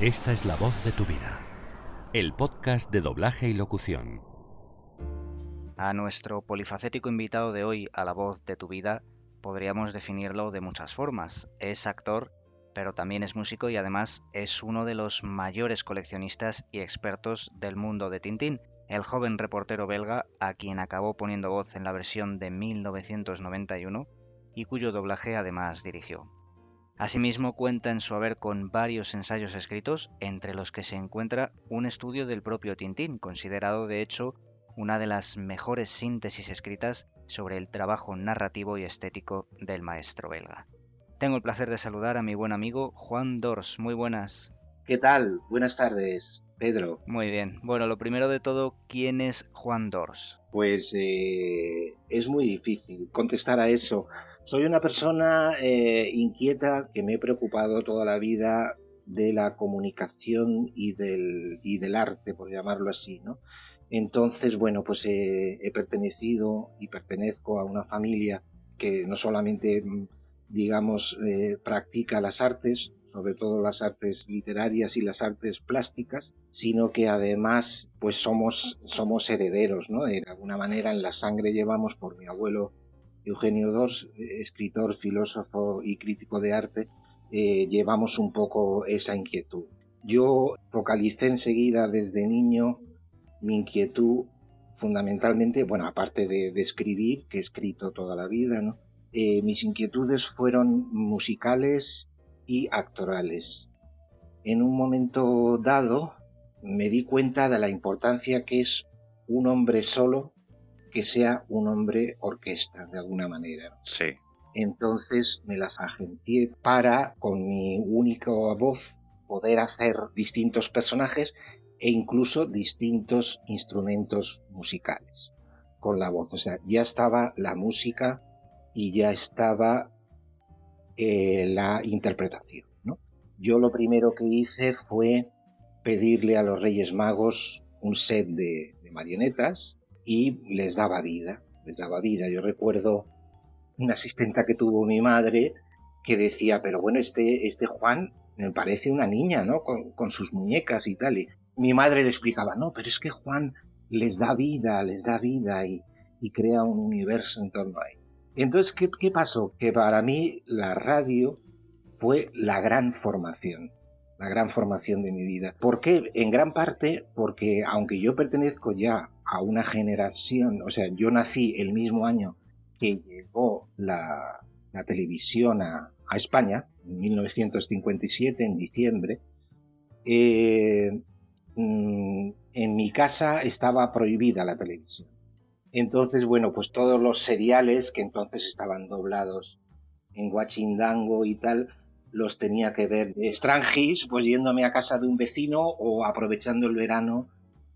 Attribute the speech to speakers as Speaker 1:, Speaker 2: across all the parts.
Speaker 1: Esta es la voz de tu vida. El podcast de doblaje y locución.
Speaker 2: A nuestro polifacético invitado de hoy a la voz de tu vida podríamos definirlo de muchas formas. Es actor, pero también es músico y además es uno de los mayores coleccionistas y expertos del mundo de Tintín, el joven reportero belga a quien acabó poniendo voz en la versión de 1991 y cuyo doblaje además dirigió. Asimismo cuenta en su haber con varios ensayos escritos, entre los que se encuentra un estudio del propio Tintín, considerado de hecho una de las mejores síntesis escritas sobre el trabajo narrativo y estético del maestro belga. Tengo el placer de saludar a mi buen amigo Juan Dors. Muy buenas.
Speaker 3: ¿Qué tal? Buenas tardes, Pedro.
Speaker 2: Muy bien. Bueno, lo primero de todo, ¿quién es Juan Dors?
Speaker 3: Pues eh, es muy difícil contestar a eso. Soy una persona eh, inquieta que me he preocupado toda la vida de la comunicación y del, y del arte, por llamarlo así, ¿no? Entonces, bueno, pues he pertenecido y pertenezco a una familia que no solamente, digamos, eh, practica las artes, sobre todo las artes literarias y las artes plásticas, sino que además, pues somos, somos herederos, ¿no? De alguna manera en la sangre llevamos por mi abuelo Eugenio Dors, escritor, filósofo y crítico de arte, eh, llevamos un poco esa inquietud. Yo focalicé enseguida desde niño mi inquietud fundamentalmente, bueno, aparte de, escribir, que he escrito toda la vida, ¿no? Eh, mis inquietudes fueron musicales y actorales. En un momento dado me di cuenta de la importancia que es un hombre solo que sea un hombre orquesta, de alguna manera.
Speaker 2: Sí.
Speaker 3: Entonces me las agencié para, con mi única voz, poder hacer distintos personajes e incluso distintos instrumentos musicales con la voz. O sea, ya estaba la música y ya estaba eh, la interpretación. ¿no? Yo lo primero que hice fue pedirle a los Reyes Magos un set de marionetas y les daba vida, les daba vida. Yo recuerdo una asistenta que tuvo mi madre que decía, pero bueno, este, este Juan me parece una niña, ¿no? Con, sus muñecas y tal. Y mi madre le explicaba, no, pero es que Juan les da vida, les da vida y, crea un universo en torno a él. Entonces, ¿qué, ¿qué pasó? Que para mí la radio fue la gran formación, la gran formación de mi vida. ¿Por qué? En gran parte porque aunque yo pertenezco ya a una generación, o sea, yo nací el mismo año que llegó la, televisión a, España, en 1957, en diciembre, eh, mm, en mi casa estaba prohibida la televisión. Entonces, bueno, pues todos los seriales que entonces estaban doblados en Guachindango y tal, los tenía que ver extranjis, pues yéndome a casa de un vecino o aprovechando el verano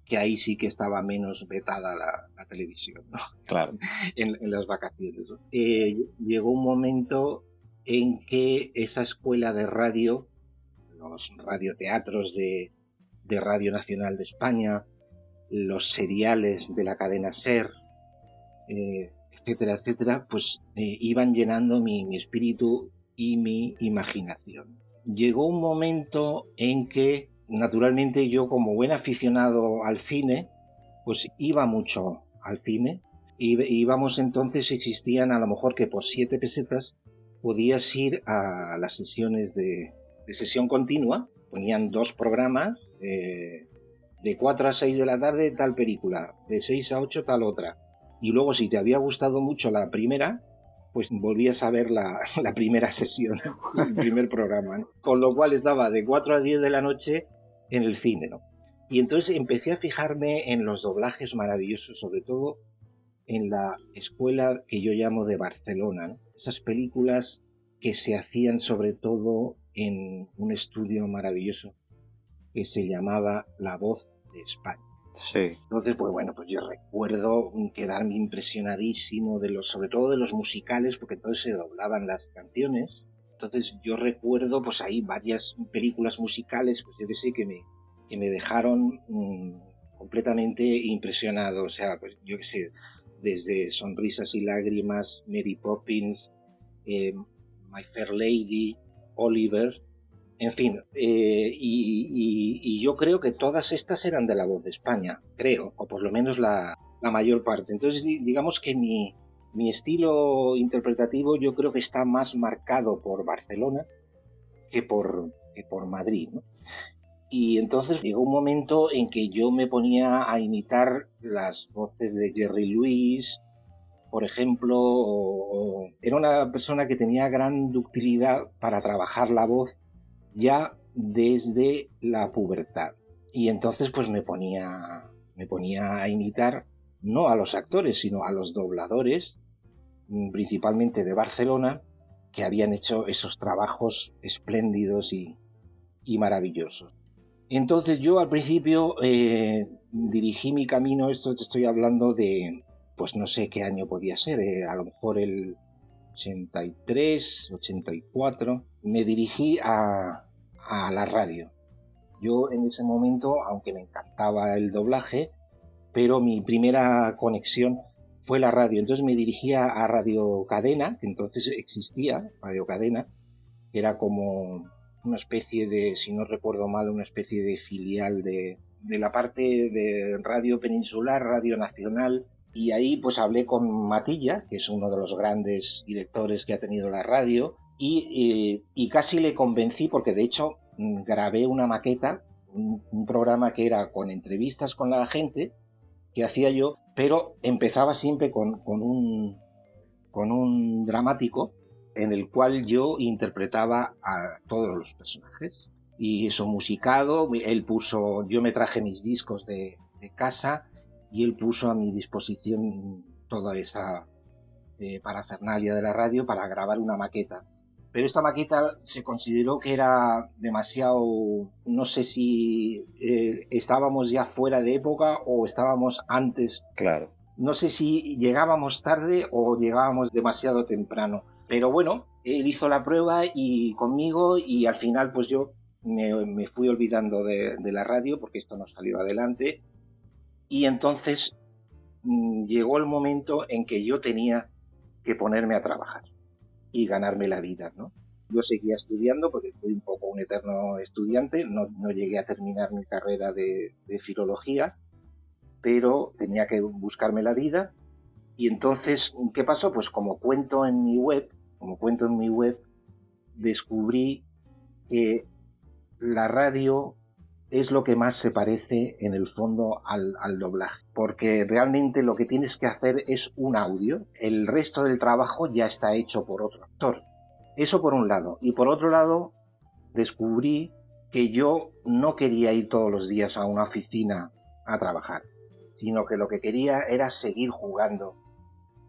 Speaker 3: que ahí sí que estaba menos vetada la, televisión, ¿no?
Speaker 2: Claro.
Speaker 3: en, las vacaciones. Eh, llegó un momento en que esa escuela de radio, los radioteatros de, de Radio Nacional de España, los seriales de la cadena SER, eh, etcétera, etcétera, pues eh, iban llenando mi, espíritu y mi imaginación. Llegó un momento en que naturalmente yo como buen aficionado al cine, pues iba mucho al cine. Y íbamos entonces, existían a lo mejor que por siete pesetas podías ir a las sesiones de, sesión continua. Ponían dos programas, eh, de 4 a 6 de la tarde tal película, de 6 a 8 tal otra. Y luego si te había gustado mucho la primera, pues volvías a ver la, primera sesión, el primer programa. Con lo cual estaba de 4 a 10 de la noche en el cine, ¿no? Y entonces empecé a fijarme en los doblajes maravillosos, sobre todo en la escuela que yo llamo de Barcelona, esas películas que se hacían sobre todo en un estudio maravilloso que se llamaba La Voz de España. Entonces, pues bueno, pues yo recuerdo quedarme impresionadísimo de los, sobre todo de los musicales, porque entonces se doblaban las canciones entonces yo recuerdo pues ahí varias películas musicales, pues yo que sé, que me, que me dejaron mm, completamente impresionado. O sea, pues yo que sé, desde Sonrisas y Lágrimas, Mary Poppins, eh, My Fair Lady, Oliver, En fin, eh, y, yo creo que todas estas eran de la voz de España, creo, o por lo menos la, mayor parte. Entonces, digamos que mi, estilo interpretativo yo creo que está más marcado por Barcelona que por, que por Madrid. ¿no? Y entonces llegó un momento en que yo me ponía a imitar las voces de Jerry Lewis, por ejemplo, era una persona que tenía gran ductilidad para trabajar la voz ya desde la pubertad. Y entonces pues me ponía, me ponía a imitar no a los actores, sino a los dobladores, principalmente de Barcelona, que habían hecho esos trabajos espléndidos y, y maravillosos. Entonces yo al principio eh, dirigí mi camino, esto te estoy hablando de, pues no sé qué año podía ser, eh, a lo mejor el 83, 84, me dirigí a, la radio. Yo en ese momento, aunque me encantaba el doblaje, pero mi primera conexión fue la radio. Entonces me dirigía a Radio Cadena, que entonces existía, Radio Cadena, que era como una especie de, si no recuerdo mal, una especie de filial de la parte de Radio Peninsular, Radio Nacional, y ahí pues hablé con Matilla, que es uno de los grandes directores que ha tenido la radio, y, y, casi le convencí, porque de hecho mm, grabé una maqueta, un, programa que era con entrevistas con la gente, que hacía yo, pero empezaba siempre con, con, un, con un dramático en el cual yo interpretaba a todos los personajes. Y eso musicado, él puso, yo me traje mis discos de, casa y él puso a mi disposición toda esa eh, parafernalia de la radio para grabar una maqueta. Pero esta maqueta se consideró que era demasiado, no sé si eh, estábamos ya fuera de época o estábamos antes.
Speaker 2: Claro.
Speaker 3: No sé si llegábamos tarde o llegábamos demasiado temprano. Pero bueno, él hizo la prueba y conmigo y al final pues yo me, fui olvidando de, la radio porque esto no salió adelante. Y entonces mm, llegó el momento en que yo tenía que ponerme a trabajar y ganarme la vida, ¿no? Yo seguía estudiando porque fui un poco un eterno estudiante, no, llegué a terminar mi carrera de, de filología, pero tenía que buscarme la vida. Y entonces, ¿qué pasó? Pues como cuento en mi web, como cuento en mi web, descubrí que la radio es lo que más se parece en el fondo al, doblaje, porque realmente lo que tienes que hacer es un audio, el resto del trabajo ya está hecho por otro actor. Eso por un lado. Y por otro lado, descubrí que yo no quería ir todos los días a una oficina a trabajar, sino que lo que quería era seguir jugando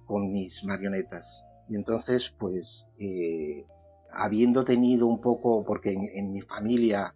Speaker 3: con mis marionetas. Y entonces, pues, eh, habiendo tenido un poco, porque en, mi familia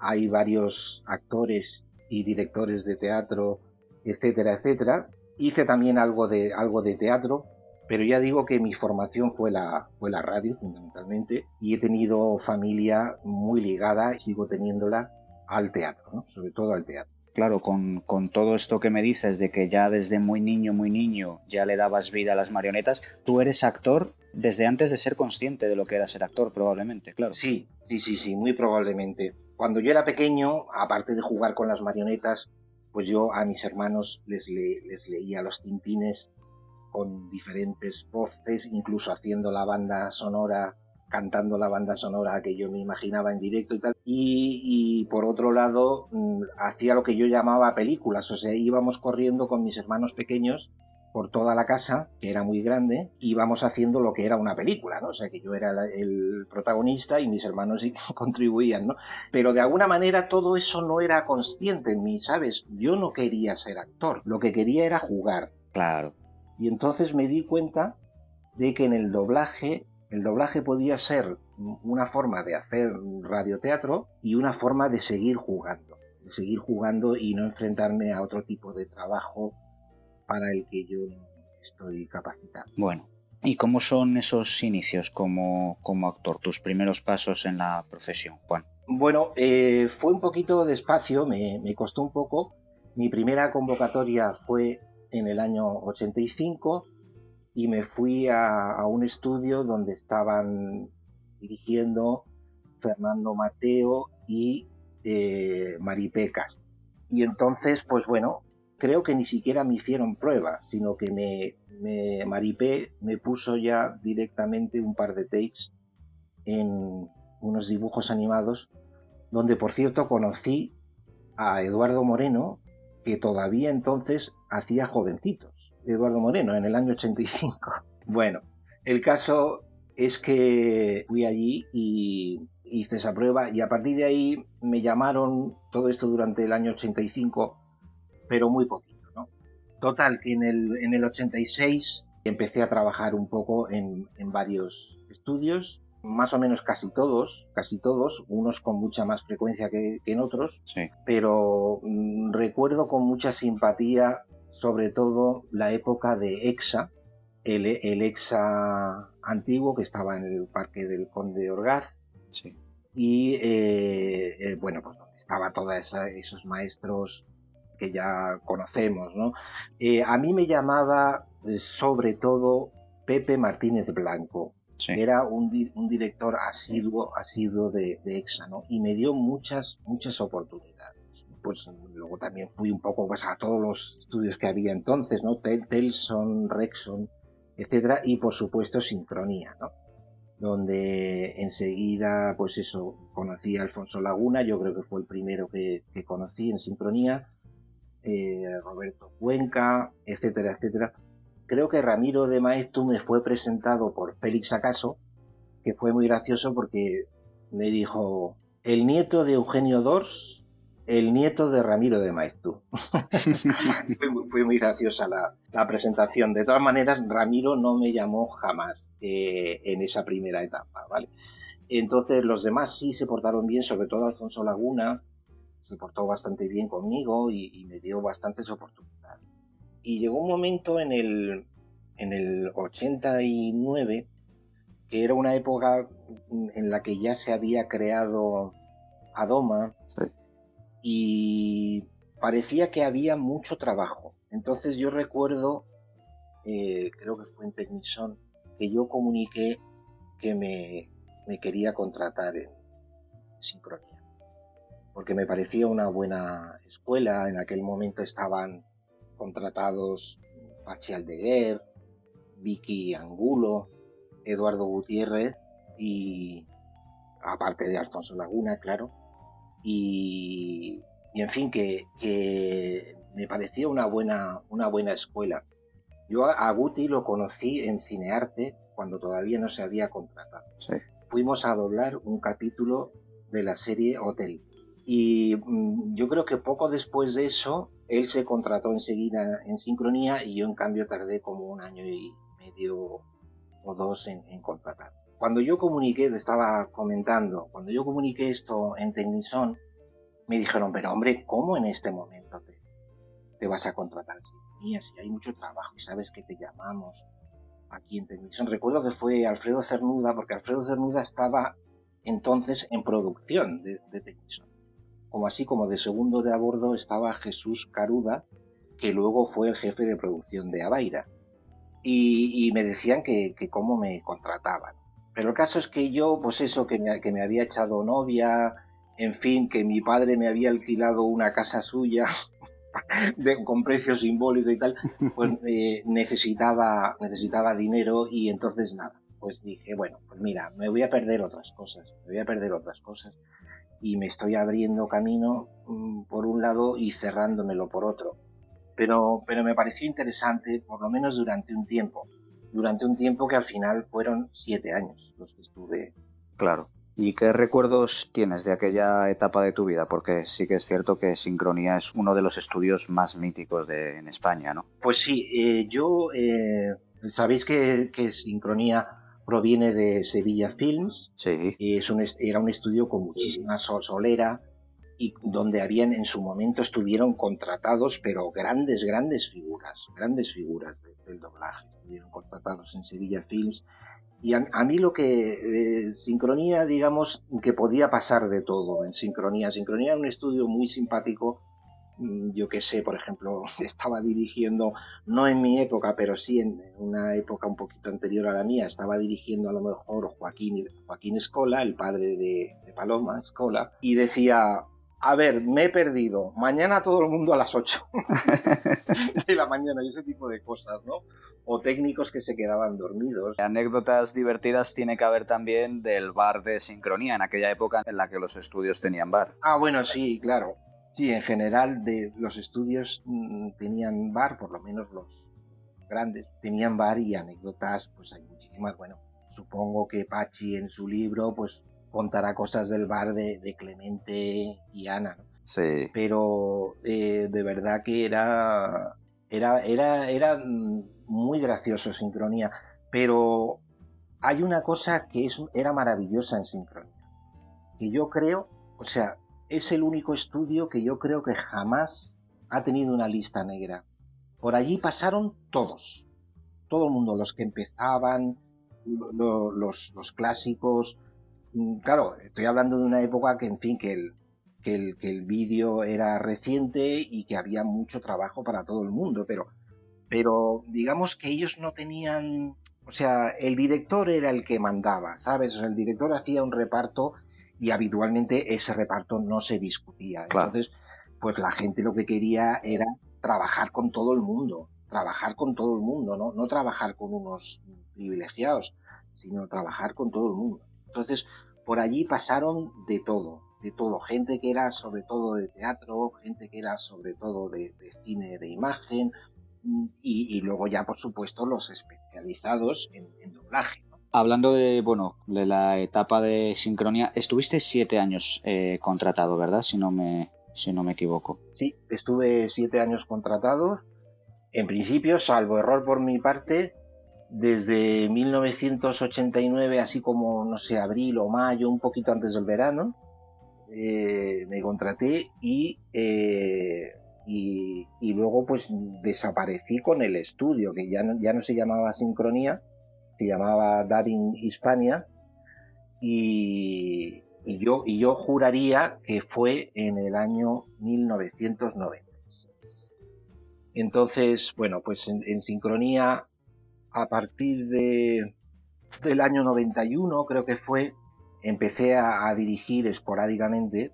Speaker 3: hay varios actores y directores de teatro, etcétera, etcétera, hice también algo de, algo de teatro, pero ya digo que mi formación fue la, fue la radio fundamentalmente y he tenido familia muy ligada y sigo teniéndola al teatro, ¿no? sobre todo al teatro.
Speaker 2: Claro, con, todo esto que me dices de que ya desde muy niño, muy niño, ya le dabas vida a las marionetas, tú eres actor desde antes de ser consciente de lo que era ser actor, probablemente, claro.
Speaker 3: Sí, sí, sí, sí, muy probablemente. Cuando yo era pequeño, aparte de jugar con las marionetas, pues yo a mis hermanos les, leía los tintines con diferentes voces, incluso haciendo la banda sonora cantando la banda sonora que yo me imaginaba en directo y tal. Y, por otro lado, mm, hacía lo que yo llamaba películas, o sea, íbamos corriendo con mis hermanos pequeños por toda la casa, que era muy grande, íbamos haciendo lo que era una película, ¿no? O sea, que yo era el protagonista y mis hermanos contribuían, ¿no? Pero de alguna manera todo eso no era consciente en mí, ¿sabes? Yo no quería ser actor, lo que quería era jugar.
Speaker 2: Claro.
Speaker 3: Y entonces me di cuenta de que en el doblaje el doblaje podía ser una forma de hacer radioteatro y una forma de seguir jugando, de seguir jugando y no enfrentarme a otro tipo de trabajo para el que yo estoy capacitado.
Speaker 2: Bueno, ¿y cómo son esos inicios como, como actor, tus primeros pasos en la profesión, Juan?
Speaker 3: Bueno, eh, fue un poquito despacio, me, me costó un poco. Mi primera convocatoria fue en el año 85 y me fui a, un estudio donde estaban dirigiendo Fernando Mateo y eh, Maripecas. Y entonces, pues bueno, creo que ni siquiera me hicieron prueba, sino que me, me Maripé me puso ya directamente un par de takes en unos dibujos animados, donde por cierto conocí a Eduardo Moreno, que todavía entonces hacía jovencitos. Eduardo Moreno, en el año 85. Bueno, el caso es que fui allí y hice esa prueba y a partir de ahí me llamaron todo esto durante el año 85, pero muy poquito, ¿no? Total, que en el, en el 86 empecé a trabajar un poco en, en varios estudios, más o menos casi todos, casi todos, unos con mucha más frecuencia que, en otros, pero mm, recuerdo con mucha simpatía sobre todo la época de EXA, el, el EXA antiguo que estaba en el Parque del Conde Orgaz, y eh, eh, bueno, pues estaba todos esos maestros que ya conocemos, ¿no? Eh, a mí me llamaba sobre todo Pepe Martínez Blanco. Era un, director asiduo, asiduo de, EXA, ¿no? Y me dio muchas, muchas oportunidades. Pues luego también fui un poco pues, a todos los estudios que había entonces, ¿no? Telson, Rexon, etcétera, y por supuesto Sincronía, ¿no? donde enseguida, pues eso, conocí a Alfonso Laguna, yo creo que fue el primero que, conocí en sincronía, eh, Roberto Cuenca, etcétera, etcétera. Creo que Ramiro de Maestu me fue presentado por Félix Acaso, que fue muy gracioso porque me dijo, el nieto de Eugenio Dors el nieto de Ramiro de Maestu. fue, muy graciosa la, presentación. De todas maneras, Ramiro no me llamó jamás eh, en esa primera etapa, ¿vale? Entonces los demás sí se portaron bien, sobre todo Alfonso Laguna, se portó bastante bien conmigo y, me dio bastantes oportunidades. Y llegó un momento en el, en el 89, que era una época en la que ya se había creado Adoma, sí y parecía que había mucho trabajo. Entonces yo recuerdo, eh, creo que fue en Technison, que yo comuniqué que me, quería contratar en Sincronía. Porque me parecía una buena escuela. En aquel momento estaban contratados Pachi Aldeguer, Vicky Angulo, Eduardo Gutiérrez y aparte de Alfonso Laguna, claro y, en fin, que, me parecía una buena, una buena escuela. Yo a Guti lo conocí en Cinearte cuando todavía no se había contratado. Fuimos a doblar un capítulo de la serie Hotel. Y mm, yo creo que poco después de eso, él se contrató enseguida en sincronía y yo en cambio tardé como un año y medio o dos en, en contratar. Cuando yo comuniqué, te estaba comentando, cuando yo comuniqué esto en Tecnison, me dijeron, pero hombre, ¿cómo en este momento te, vas a contratar? Mía, si hay mucho trabajo y sabes que te llamamos aquí en Tecnison. Recuerdo que fue Alfredo Cernuda, porque Alfredo Cernuda estaba entonces en producción de, de Como así como de segundo de a bordo estaba Jesús Caruda, que luego fue el jefe de producción de Avaira. Y, me decían que, que cómo me contrataban. Pero el caso es que yo, pues eso, que me, que me había echado novia, en fin, que mi padre me había alquilado una casa suya con precio simbólico y tal, pues eh, necesitaba, necesitaba dinero y entonces nada, pues dije, bueno, pues mira, me voy a perder otras cosas, me voy a perder otras cosas y me estoy abriendo camino mm, por un lado y cerrándomelo por otro. Pero, pero me pareció interesante, por lo menos durante un tiempo durante un tiempo que al final fueron siete años los que estuve.
Speaker 4: Claro. ¿Y qué recuerdos tienes de aquella etapa de tu vida? Porque sí que es cierto que Sincronía es uno de los estudios más míticos de, en España, ¿no?
Speaker 3: Pues sí, eh, yo, eh, sabéis que, Sincronía proviene de Sevilla Films.
Speaker 4: Sí.
Speaker 3: Es un, era un estudio con muchísima solera y donde habían en su momento estuvieron contratados, pero grandes, grandes figuras, grandes figuras del doblaje estuvieron contratados en Sevilla Films. Y a, mí lo que, eh, Sincronía, digamos, que podía pasar de todo en Sincronía. Sincronía era un estudio muy simpático, yo qué sé, por ejemplo, estaba dirigiendo, no en mi época, pero sí en una época un poquito anterior a la mía, estaba dirigiendo a lo mejor Joaquín, Joaquín Escola, el padre de, de Paloma Escola, y decía, a ver, me he perdido, mañana todo el mundo a las 8 de la mañana y ese tipo de cosas, ¿no? O técnicos que se quedaban dormidos.
Speaker 4: Anécdotas divertidas tiene que haber también del bar de sincronía, en aquella época en la que los estudios tenían bar.
Speaker 3: Ah, bueno, sí, claro. Sí, en general de los estudios mm, tenían bar, por lo menos los grandes, tenían bar y anécdotas, pues hay muchísimas. Bueno, supongo que Pachi en su libro, pues contará cosas del bar de, Clemente y Ana.
Speaker 4: Sí.
Speaker 3: Pero eh, de verdad que era, era, era, era muy gracioso Sincronía. Pero hay una cosa que es, era maravillosa en Sincronía. Que yo creo, o sea, es el único estudio que yo creo que jamás ha tenido una lista negra. Por allí pasaron todos, todo el mundo, los que empezaban, los, los clásicos. Mm, claro, estoy hablando de una época que, en fin, que el, que el, que el vídeo era reciente y que había mucho trabajo para todo el mundo, pero, pero digamos que ellos no tenían, o sea, el director era el que mandaba, ¿sabes? el director hacía un reparto y habitualmente ese reparto no se discutía. Entonces, pues la gente lo que quería era trabajar con todo el mundo, trabajar con todo el mundo, ¿no? No trabajar con unos privilegiados, sino trabajar con todo el mundo. Entonces, por allí pasaron de todo, de todo. Gente que era sobre todo de teatro, gente que era sobre todo de, cine de imagen, y, luego ya, por supuesto, los especializados en, en doblaje.
Speaker 4: Hablando de, bueno, de la etapa de sincronía, estuviste siete años eh, contratado, ¿verdad? Si no me, si no me equivoco.
Speaker 3: Sí, estuve siete años contratado. En principio, salvo error por mi parte, desde 1989, así como, no sé, abril o mayo, un poquito antes del verano, eh, me contraté y, eh, y, y, luego pues desaparecí con el estudio, que ya ya no se llamaba Sincronía, se llamaba Daring Hispania y, yo, juraría que fue en el año 1996. Entonces, bueno, pues en, sincronía, a partir de, del año 91, creo que fue, empecé a, dirigir esporádicamente.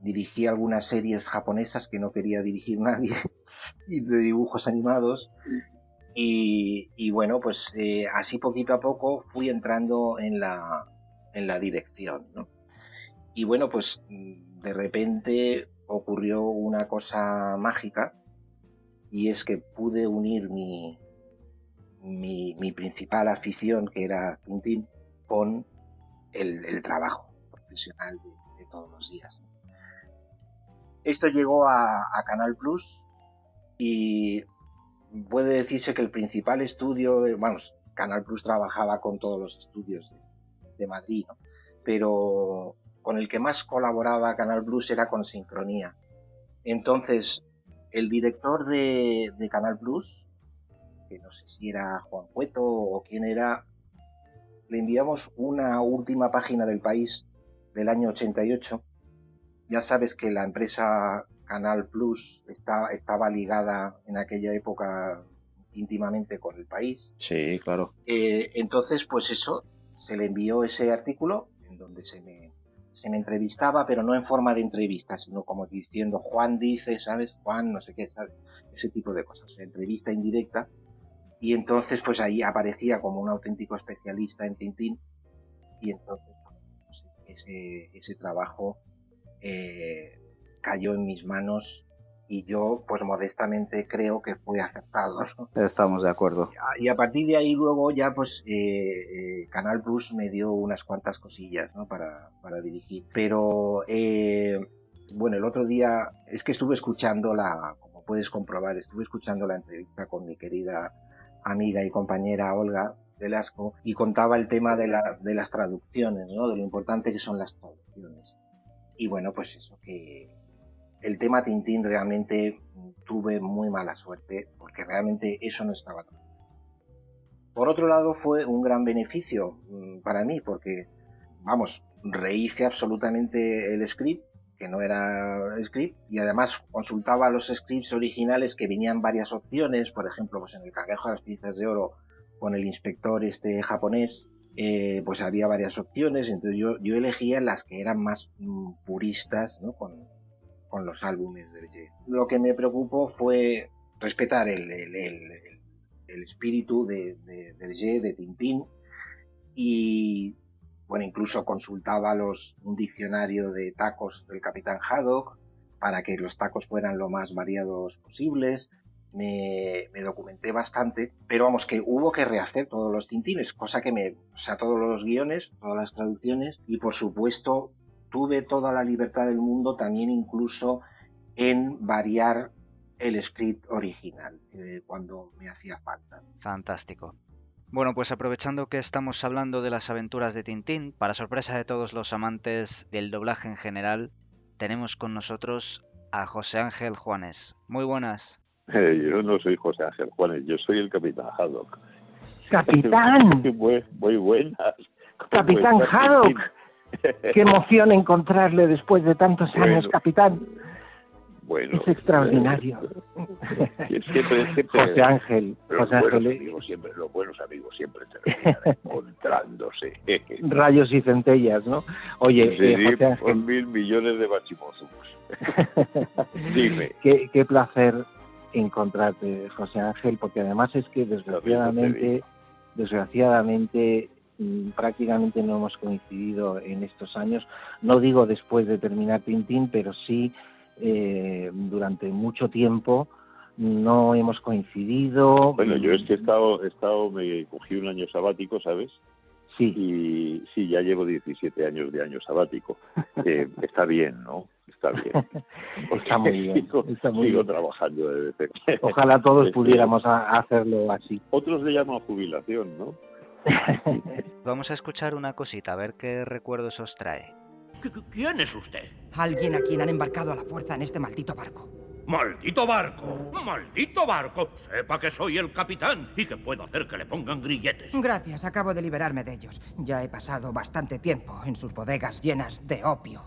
Speaker 3: Dirigí algunas series japonesas que no quería dirigir nadie, y de dibujos animados. Y, bueno, pues eh, así poquito a poco fui entrando en la, en la dirección, ¿no? Y bueno, pues de repente ocurrió una cosa mágica y es que pude unir mi, mi, principal afición, que era Tintín, con el, trabajo profesional de, todos los días. Esto llegó a, a Canal Plus y puede decirse que el principal estudio, de, vamos, Canal Plus trabajaba con todos los estudios de, Madrid, pero con el que más colaboraba Canal Plus era con Sincronía. Entonces, el director de, Canal Plus, que no sé si era Juan Cueto o quién era, le enviamos una última página del país del año 88. Ya sabes que la empresa Canal Plus estaba ligada en aquella época íntimamente con el país.
Speaker 4: Sí, claro.
Speaker 3: Eh, entonces, pues eso, se le envió ese artículo en donde se me, se me entrevistaba, pero no en forma de entrevista, sino como diciendo Juan dice, ¿sabes? Juan, no sé qué, ¿sabes? Ese tipo de cosas, entrevista indirecta. Y entonces, pues ahí aparecía como un auténtico especialista en Tintín. Y entonces, pues, ese, ese trabajo eh, cayó en mis manos y yo pues modestamente creo que fue aceptado.
Speaker 4: Estamos de acuerdo.
Speaker 3: Y a partir de ahí luego ya pues eh, eh, Canal Plus me dio unas cuantas cosillas ¿no? para, para dirigir. Pero eh, bueno, el otro día es que estuve escuchando la, como puedes comprobar, estuve escuchando la entrevista con mi querida amiga y compañera Olga Velasco y contaba el tema de, la, de las traducciones, ¿no? de lo importante que son las traducciones. Y bueno, pues eso, que, el tema Tintín realmente tuve muy mala suerte porque realmente eso no estaba. Por otro lado fue un gran beneficio mm, para mí porque, vamos, rehice absolutamente el script que no era script, y además consultaba los scripts originales que venían varias opciones, por ejemplo, pues en el Cangrejo de las Piezas de Oro con el inspector este japonés, eh, pues había varias opciones, entonces yo, yo elegía las que eran más mm, puristas ¿no? Con los álbumes de Hergé. Lo que me preocupó fue respetar el, el, el, espíritu de, de, de de Tintín, y bueno, incluso consultaba los, un diccionario de tacos del capitán Haddock para que los tacos fueran lo más variados posibles. Me, me, documenté bastante, pero vamos, que hubo que rehacer todos los tintines, cosa que me, o sea, todos los guiones, todas las traducciones, y por supuesto tuve toda la libertad del mundo también incluso en variar el script original eh, cuando me hacía falta.
Speaker 2: Fantástico. Bueno, pues aprovechando que estamos hablando de las aventuras de Tintín, para sorpresa de todos los amantes del doblaje en general, tenemos con nosotros a José Ángel Juanes. Muy buenas.
Speaker 5: Eh, yo no soy José Ángel Juanes, yo soy el Capitán Haddock.
Speaker 6: ¡Capitán!
Speaker 5: muy, muy buenas.
Speaker 6: ¡Capitán Haddock! ¡Qué emoción encontrarle después de tantos años, capitán!
Speaker 5: Bueno,
Speaker 6: es extraordinario.
Speaker 5: siempre, siempre,
Speaker 6: José Ángel,
Speaker 5: los
Speaker 6: José
Speaker 5: buenos
Speaker 6: Ángel.
Speaker 5: amigos siempre, los buenos amigos siempre terminan encontrándose.
Speaker 6: Rayos y centellas, ¿no? Oye,
Speaker 5: Sí,
Speaker 6: eh, José Ángel,
Speaker 5: mil millones de bachimozos. Dime.
Speaker 6: qué, qué placer encontrarte, José Ángel, porque además es que desgraciadamente, desgraciadamente prácticamente no hemos coincidido en estos años. No digo después de terminar Tintín, pero sí eh, durante mucho tiempo no hemos coincidido.
Speaker 5: Bueno, yo es que he estado, he estado, me cogí un año sabático, ¿sabes?
Speaker 6: Sí,
Speaker 5: Y sí, ya llevo 17 años de año sabático. Eh, está bien, ¿no? Está bien.
Speaker 6: está muy bien.
Speaker 5: Sigo,
Speaker 6: está muy
Speaker 5: sigo
Speaker 6: bien.
Speaker 5: trabajando de vez en cuando.
Speaker 6: Ojalá todos
Speaker 5: Este,
Speaker 6: pudiéramos a- hacerlo así.
Speaker 5: Otros le llaman jubilación, ¿no?
Speaker 2: Vamos a escuchar una cosita, a ver qué recuerdos os trae.
Speaker 7: ¿Qui- qui- ¿Quién es usted?
Speaker 8: Alguien a quien han embarcado a la fuerza en este maldito barco.
Speaker 7: ¡Maldito barco! ¡Maldito barco! Sepa que soy el capitán y que puedo hacer que le pongan grilletes.
Speaker 8: Gracias, acabo de liberarme de ellos. Ya he pasado bastante tiempo en sus bodegas llenas de opio.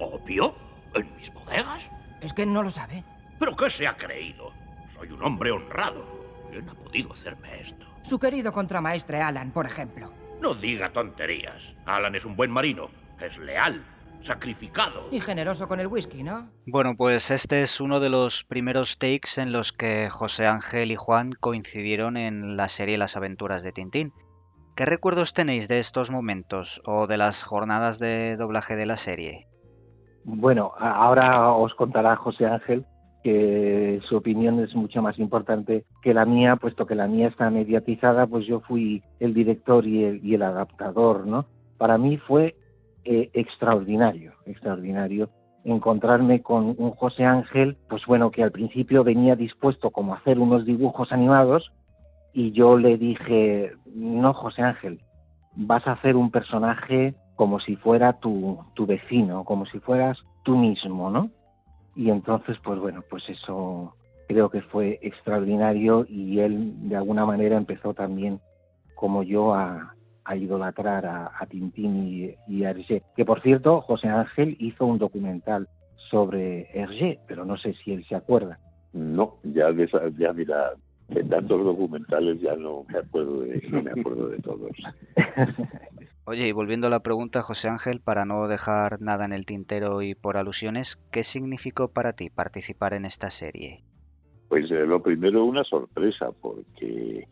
Speaker 7: ¿Opio? ¿En mis bodegas?
Speaker 8: ¿Es que no lo sabe?
Speaker 7: ¿Pero qué se ha creído? Soy un hombre honrado. ¿Quién ha podido hacerme esto?
Speaker 8: Su querido contramaestre Alan, por ejemplo.
Speaker 7: No diga tonterías. Alan es un buen marino. Es leal. Sacrificado.
Speaker 8: Y generoso con el whisky, ¿no?
Speaker 2: Bueno, pues este es uno de los primeros takes en los que José Ángel y Juan coincidieron en la serie Las aventuras de Tintín. ¿Qué recuerdos tenéis de estos momentos o de las jornadas de doblaje de la serie?
Speaker 6: Bueno, ahora os contará José Ángel que su opinión es mucho más importante que la mía, puesto que la mía está mediatizada, pues yo fui el director y el, adaptador, ¿no? Para mí fue eh, extraordinario, extraordinario encontrarme con un José Ángel, pues bueno, que al principio venía dispuesto como a hacer unos dibujos animados y yo le dije, no José Ángel, vas a hacer un personaje como si fuera tu, tu vecino, como si fueras tú mismo, ¿no? Y entonces, pues bueno, pues eso creo que fue extraordinario y él de alguna manera empezó también, como yo, a, a idolatrar a, a Tintín y, y a Hergé. Que por cierto, José Ángel hizo un documental sobre Hergé, pero no sé si él se acuerda.
Speaker 5: No, ya, de esa- ya mira, de tantos documentales ya no me acuerdo de, no me acuerdo de todos.
Speaker 2: Oye, y volviendo a la pregunta, José Ángel, para no dejar nada en el tintero y por alusiones, ¿qué significó para ti participar en esta serie?
Speaker 5: Pues eh, lo primero una sorpresa porque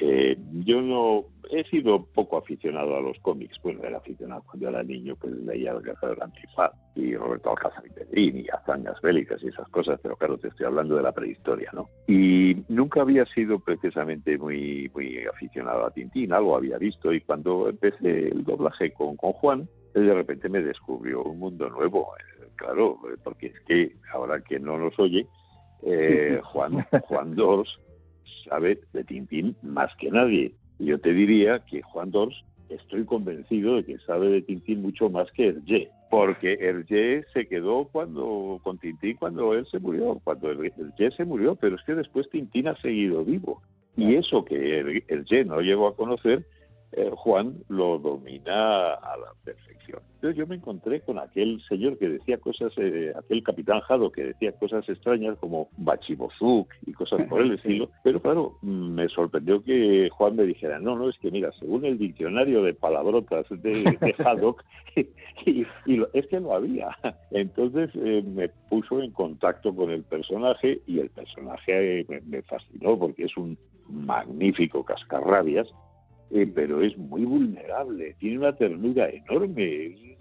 Speaker 5: eh, yo no he sido poco aficionado a los cómics. Bueno, era aficionado cuando era niño, pues leía El Cazador Antifaz y Roberto Alcázar y Pedrín y hazañas bélicas y esas cosas, pero claro, te estoy hablando de la prehistoria, ¿no? Y nunca había sido precisamente muy, muy aficionado a Tintín, algo había visto y cuando empecé el doblaje con, con Juan, él de repente me descubrió un mundo nuevo. Eh, Claro, eh, porque es que ahora que no nos oye, eh, Juan, Juan Dors sabe de Tintín más que nadie. Yo te diría que Juan Dors estoy convencido de que sabe de Tintín mucho más que Hergé, porque Hergé se quedó cuando con Tintín cuando él se murió, cuando Hergé se murió, pero es que después Tintín ha seguido vivo. Y eso que Her- Hergé no llegó a conocer, eh, Juan lo domina a la perfección. Entonces yo me encontré con aquel señor que decía cosas, eh, aquel capitán Jado que decía cosas extrañas como Bachibozuk y cosas por el estilo, pero claro, me sorprendió que Juan me dijera, no, no, es que mira, según el diccionario de palabrotas de, de Haddock, y, es que no había. Entonces eh, me puso en contacto con el personaje y el personaje me fascinó porque es un magnífico cascarrabias eh, pero es muy vulnerable, tiene una ternura enorme.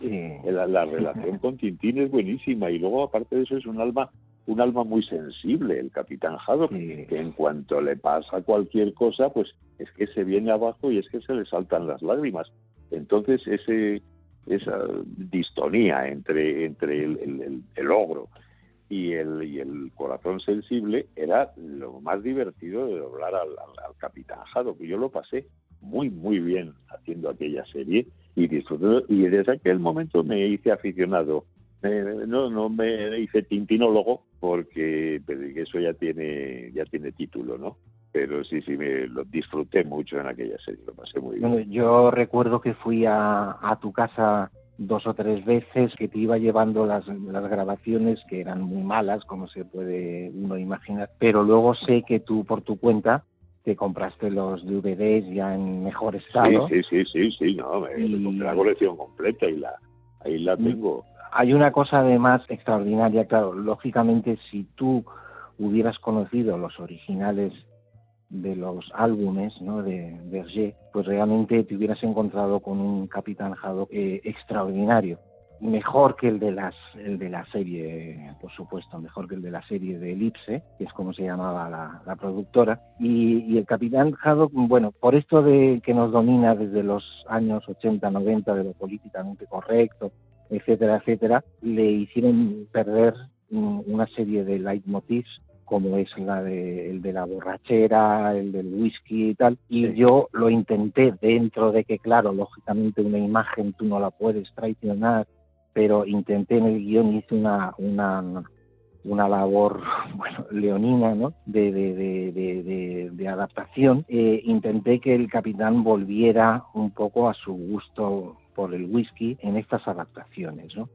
Speaker 5: La, relación con Tintín es buenísima y luego aparte de eso es un alma un alma muy sensible, el capitán Haddock, que en cuanto le pasa cualquier cosa, pues es que se viene abajo y es que se le saltan las lágrimas. Entonces ese esa distonía entre entre el, el, ogro y el, y el corazón sensible era lo más divertido de doblar al, al, capitán Haddock. Y yo lo pasé muy, muy bien haciendo aquella serie y disfruté. Y desde aquel momento me hice aficionado. no, no me hice tintinólogo porque eso ya tiene, ya tiene título, ¿no? Pero sí, sí, me lo disfruté mucho en aquella serie, lo pasé muy bien.
Speaker 6: yo recuerdo que fui a, a tu casa dos o tres veces que te iba llevando las, las grabaciones que eran muy malas, como se puede uno imaginar, pero luego sé que tú por tu cuenta te compraste los DVDs ya en mejor estado.
Speaker 5: Sí, sí, sí, sí, no, me, la colección completa y la, ahí la mm. tengo.
Speaker 6: Hay una cosa además extraordinaria, claro, lógicamente si tú hubieras conocido los originales de los álbumes ¿no? de Berger, pues realmente te hubieras encontrado con un Capitán Haddock eh, extraordinario mejor que el de las el de la serie por supuesto mejor que el de la serie de Elipse que es como se llamaba la, productora. Y, el capitán Haddock bueno por esto de que nos domina desde los años 80 90 de lo políticamente correcto etcétera etcétera le hicieron perder una serie de leitmotivs como es la de, el de la borrachera, el del whisky y tal, y yo lo intenté dentro de que, claro, lógicamente una imagen tú no la puedes traicionar pero intenté en el guion, hice una, una, una labor bueno, leonina ¿no? de, de, de, adaptación. Eh, intenté que el capitán volviera un poco a su gusto por el whisky en estas adaptaciones. ¿no?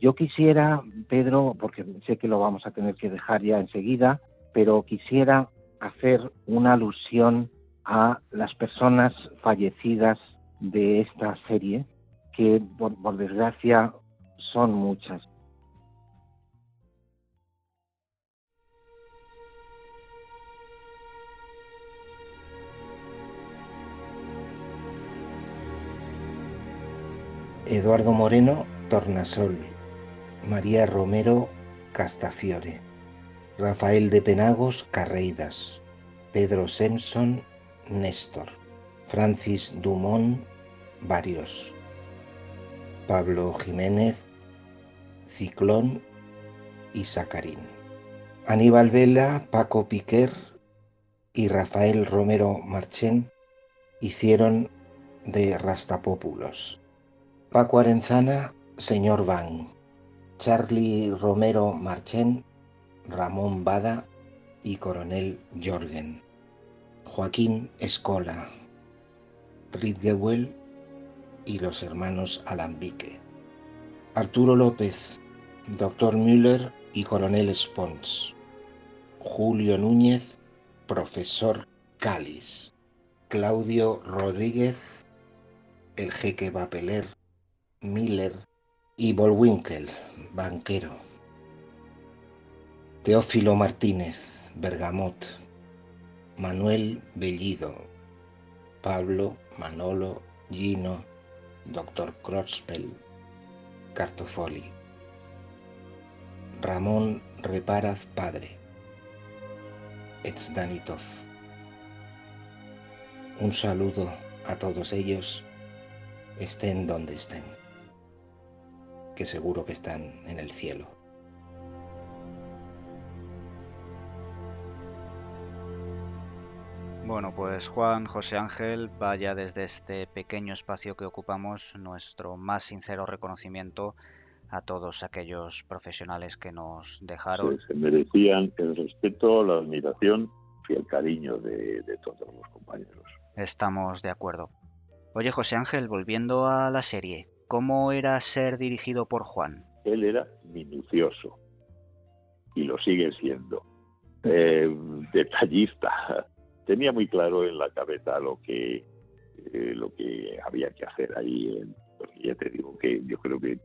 Speaker 6: Yo quisiera, Pedro, porque sé que lo vamos a tener que dejar ya enseguida, pero quisiera hacer una alusión a las personas fallecidas de esta serie, que por desgracia son muchas.
Speaker 3: Eduardo Moreno, Tornasol. María Romero, Castafiore. Rafael de Penagos, Carreidas. Pedro Simpson, Néstor. Francis Dumont, varios. Pablo Jiménez, Ciclón y Sacarín. Aníbal Vela, Paco Piquer y Rafael Romero Marchén hicieron de Rastapópulos. Paco Arenzana, señor Van. Charlie Romero Marchén, Ramón Bada y Coronel Jorgen. Joaquín Escola. Ridgewell y los hermanos Alambique. Arturo López, Doctor Müller y Coronel Spons. Julio Núñez, Profesor Cáliz. Claudio Rodríguez, el jeque Bapeler, Miller y Bolwinkel, banquero. Teófilo Martínez, Bergamot. Manuel Bellido, Pablo, Manolo, Gino, Dr. Crotspel, Cartofoli. Ramón Reparaz Padre, Danitov. Un saludo a todos ellos, estén donde estén, que seguro que están en el cielo.
Speaker 2: Bueno, pues Juan, José Ángel, vaya desde este pequeño espacio que ocupamos nuestro más sincero reconocimiento a todos aquellos profesionales que nos dejaron.
Speaker 5: se merecían el respeto, la admiración y el cariño de, de todos los compañeros.
Speaker 2: Estamos de acuerdo. Oye, José Ángel, volviendo a la serie, ¿cómo era ser dirigido por Juan?
Speaker 5: Él era minucioso y lo sigue siendo. Eh, detallista. Tenía muy claro en la cabeza lo que eh, lo que había que hacer ahí. Porque ya te digo que yo creo que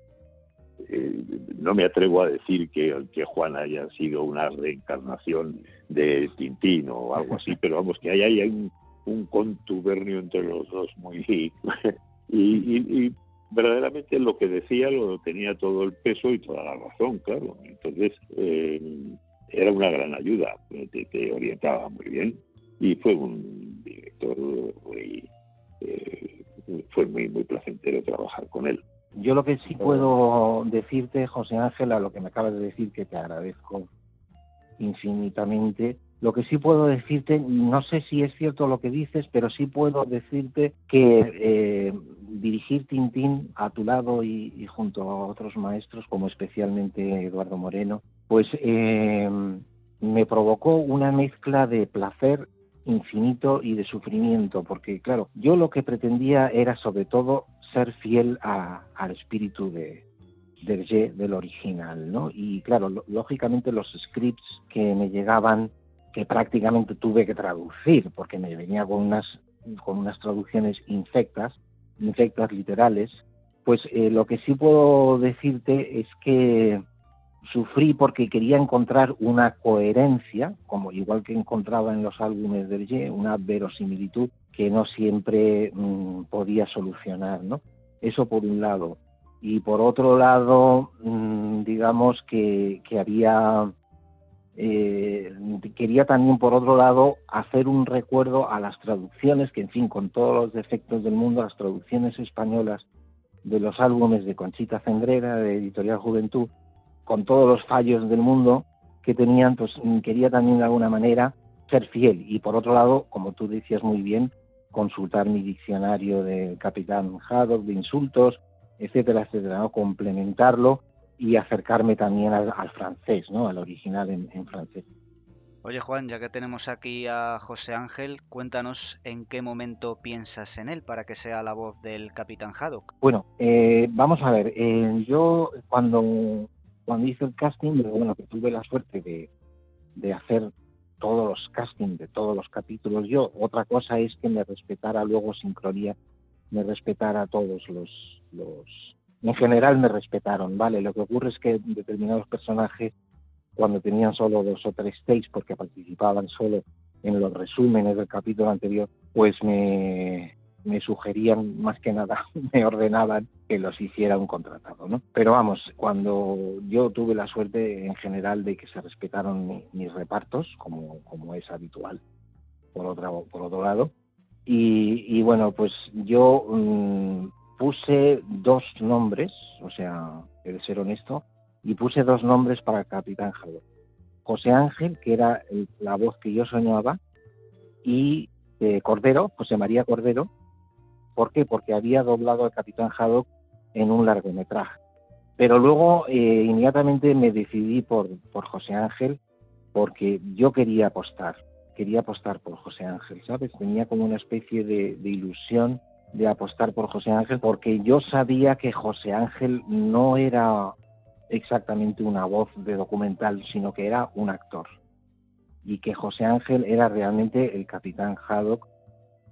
Speaker 5: eh, no me atrevo a decir que, que Juan haya sido una reencarnación de Tintín o algo así, pero vamos, que hay, hay un, un contubernio entre los dos muy... y, y, verdaderamente lo que decía lo tenía todo el peso y toda la razón, claro. Entonces, eh, era una gran ayuda, te, orientaba muy bien y fue un director muy... Eh, fue muy, muy placentero trabajar con él.
Speaker 6: Yo lo que sí puedo decirte, José Ángel, a lo que me acabas de decir, que te agradezco infinitamente, lo que sí puedo decirte, no sé si es cierto lo que dices, pero sí puedo decirte que eh, dirigir Tintín a tu lado y, junto a otros maestros, como especialmente Eduardo Moreno, pues eh, me provocó una mezcla de placer infinito y de sufrimiento, porque claro, yo lo que pretendía era sobre todo ser fiel al espíritu de, del original, ¿no? Y claro, lógicamente los scripts que me llegaban que prácticamente tuve que traducir porque me venía con unas con unas traducciones infectas, infectas literales, pues eh, lo que sí puedo decirte es que sufrí porque quería encontrar una coherencia, como igual que encontraba en los álbumes del Ye, una verosimilitud que no siempre mm, podía solucionar, ¿no? Eso por un lado. Y por otro lado, mm, digamos que, que había eh, quería también, por otro lado, hacer un recuerdo a las traducciones, que en fin, con todos los defectos del mundo, las traducciones españolas de los álbumes de Conchita Cendrera, de Editorial Juventud, con todos los fallos del mundo que tenían, pues quería también de alguna manera ser fiel. Y por otro lado, como tú decías muy bien, consultar mi diccionario de Capitán Haddock, de insultos, etcétera, etcétera, ¿no? complementarlo y acercarme también al, francés, ¿no? al original en, francés.
Speaker 2: Oye Juan, ya que tenemos aquí a José Ángel, cuéntanos en qué momento piensas en él para que sea la voz del Capitán Haddock.
Speaker 6: Bueno, eh, vamos a ver, eh, yo cuando, cuando hice el casting, bueno, que tuve la suerte de, de hacer todos los castings de todos los capítulos yo, otra cosa es que me respetara luego Sincronía, me respetara todos los, los en general me respetaron, ¿vale? Lo que ocurre es que determinados personajes, cuando tenían solo dos o tres takes, porque participaban solo en los resúmenes del capítulo anterior, pues me, me sugerían más que nada, me ordenaban que los hiciera un contratado, ¿no? Pero vamos, cuando yo tuve la suerte en general de que se respetaron mis repartos, como, como es habitual, por, otra, por otro lado, y, y bueno, pues yo mm, puse dos nombres, o sea, he de ser honesto, y puse dos nombres para el Capitán Haddock. José Ángel, que era la voz que yo soñaba, y eh, Cordero, José María Cordero. ¿Por qué? Porque había doblado al Capitán Haddock en un largometraje. Pero luego eh, inmediatamente me decidí por, José Ángel porque yo quería apostar, quería apostar por José Ángel, ¿sabes? Tenía como una especie de ilusión de apostar por José Ángel porque yo sabía que José Ángel no era exactamente una voz de documental, sino que era un actor. Y que José Ángel era realmente el capitán Haddock